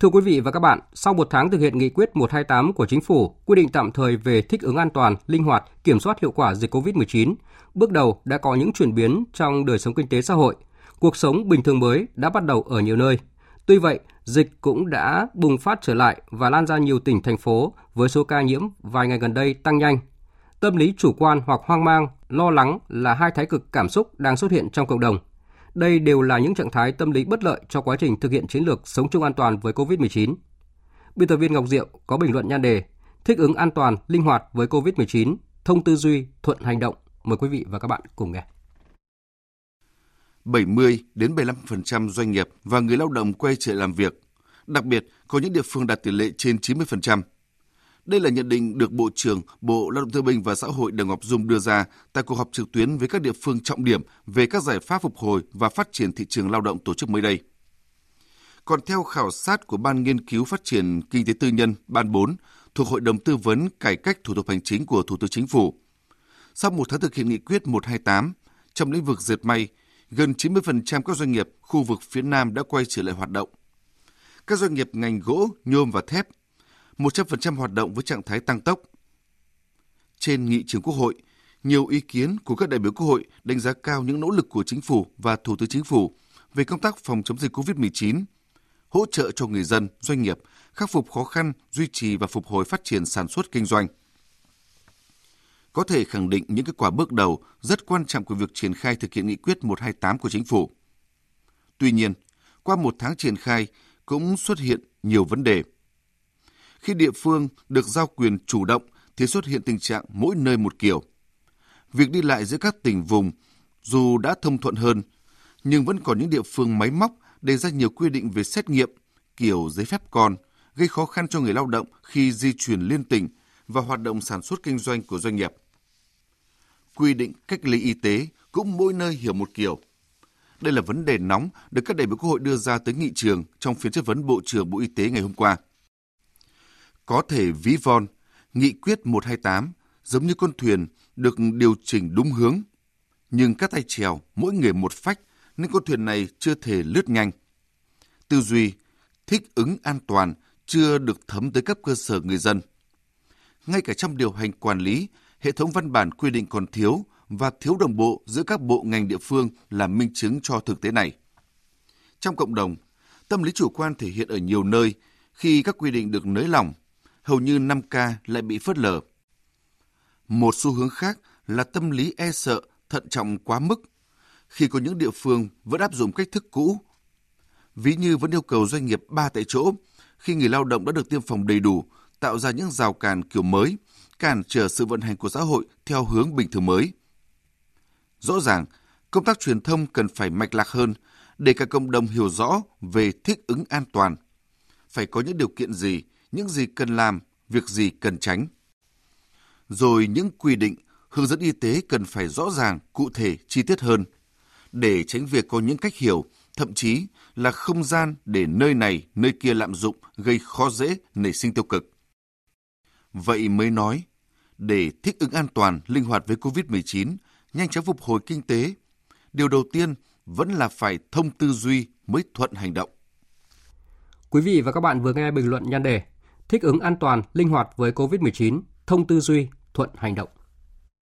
Thưa quý vị và các bạn, sau một tháng thực hiện nghị quyết 128 của Chính phủ quy định tạm thời về thích ứng an toàn, linh hoạt, kiểm soát hiệu quả dịch COVID-19, bước đầu đã có những chuyển biến trong đời sống kinh tế xã hội. Cuộc sống bình thường mới đã bắt đầu ở nhiều nơi. Tuy vậy, dịch cũng đã bùng phát trở lại và lan ra nhiều tỉnh, thành phố với số ca nhiễm vài ngày gần đây tăng nhanh. Tâm lý chủ quan hoặc hoang mang, lo lắng là hai thái cực cảm xúc đang xuất hiện trong cộng đồng – đây đều là những trạng thái tâm lý bất lợi cho quá trình thực hiện chiến lược sống chung an toàn với COVID-19. Biên tập viên Ngọc Diệu có bình luận nhan đề Thích ứng an toàn, linh hoạt với COVID-19, thông tư duy, thuận hành động. Mời quý vị và các bạn cùng nghe. 70 đến 75% doanh nghiệp và người lao động quay trở làm việc. Đặc biệt, có những địa phương đạt tỷ lệ trên 90%. Đây là nhận định được Bộ trưởng Bộ Lao động Thương binh và Xã hội Đào Ngọc Dung đưa ra tại cuộc họp trực tuyến với các địa phương trọng điểm về các giải pháp phục hồi và phát triển thị trường lao động tổ chức mới đây. Còn theo khảo sát của Ban Nghiên cứu Phát triển Kinh tế Tư nhân Ban 4 thuộc Hội đồng Tư vấn Cải cách Thủ tục Hành chính của Thủ tướng Chính phủ, sau một tháng thực hiện nghị quyết 128, trong lĩnh vực dệt may, gần 90% các doanh nghiệp khu vực phía Nam đã quay trở lại hoạt động. Các doanh nghiệp ngành gỗ, nhôm và thép 100% hoạt động với trạng thái tăng tốc. Trên nghị trường Quốc hội, nhiều ý kiến của các đại biểu Quốc hội đánh giá cao những nỗ lực của chính phủ và Thủ tướng Chính phủ về công tác phòng chống dịch COVID-19, hỗ trợ cho người dân, doanh nghiệp khắc phục khó khăn, duy trì và phục hồi phát triển sản xuất kinh doanh. Có thể khẳng định những kết quả bước đầu rất quan trọng của việc triển khai thực hiện nghị quyết 128 của chính phủ. Tuy nhiên, qua một tháng triển khai cũng xuất hiện nhiều vấn đề – khi địa phương được giao quyền chủ động thì xuất hiện tình trạng mỗi nơi một kiểu. Việc đi lại giữa các tỉnh vùng dù đã thông thuận hơn, nhưng vẫn còn những địa phương máy móc đề ra nhiều quy định về xét nghiệm, kiểu giấy phép con, gây khó khăn cho người lao động khi di chuyển liên tỉnh và hoạt động sản xuất kinh doanh của doanh nghiệp. Quy định cách ly y tế cũng mỗi nơi hiểu một kiểu. Đây là vấn đề nóng được các đại biểu Quốc hội đưa ra tới nghị trường trong phiên chất vấn Bộ trưởng Bộ Y tế ngày hôm qua. Có thể ví von, nghị quyết 128 giống như con thuyền được điều chỉnh đúng hướng. Nhưng các tay chèo mỗi người một phách nên con thuyền này chưa thể lướt nhanh. Tư duy, thích ứng an toàn chưa được thấm tới cấp cơ sở người dân. Ngay cả trong điều hành quản lý, hệ thống văn bản quy định còn thiếu và thiếu đồng bộ giữa các bộ ngành địa phương là minh chứng cho thực tế này. Trong cộng đồng, tâm lý chủ quan thể hiện ở nhiều nơi khi các quy định được nới lỏng hầu như 5K lại bị phớt lờ. Một xu hướng khác là tâm lý e sợ, thận trọng quá mức, khi có những địa phương vẫn áp dụng cách thức cũ. Ví như vẫn yêu cầu doanh nghiệp ba tại chỗ, khi người lao động đã được tiêm phòng đầy đủ, tạo ra những rào cản kiểu mới, cản trở sự vận hành của xã hội theo hướng bình thường mới. Rõ ràng, công tác truyền thông cần phải mạch lạc hơn để cả cộng đồng hiểu rõ về thích ứng an toàn. Phải có những điều kiện gì những gì cần làm, việc gì cần tránh. Rồi những quy định, hướng dẫn y tế cần phải rõ ràng, cụ thể, chi tiết hơn, để tránh việc có những cách hiểu, thậm chí là không gian để nơi này, nơi kia lạm dụng gây khó dễ nảy sinh tiêu cực. Vậy mới nói, để thích ứng an toàn, linh hoạt với COVID-19, nhanh chóng phục hồi kinh tế, điều đầu tiên vẫn là phải thông tư duy mới thuận hành động. Quý vị và các bạn vừa nghe bình luận nhan đề thích ứng an toàn, linh hoạt với COVID-19, thông tư duy, thuận hành động.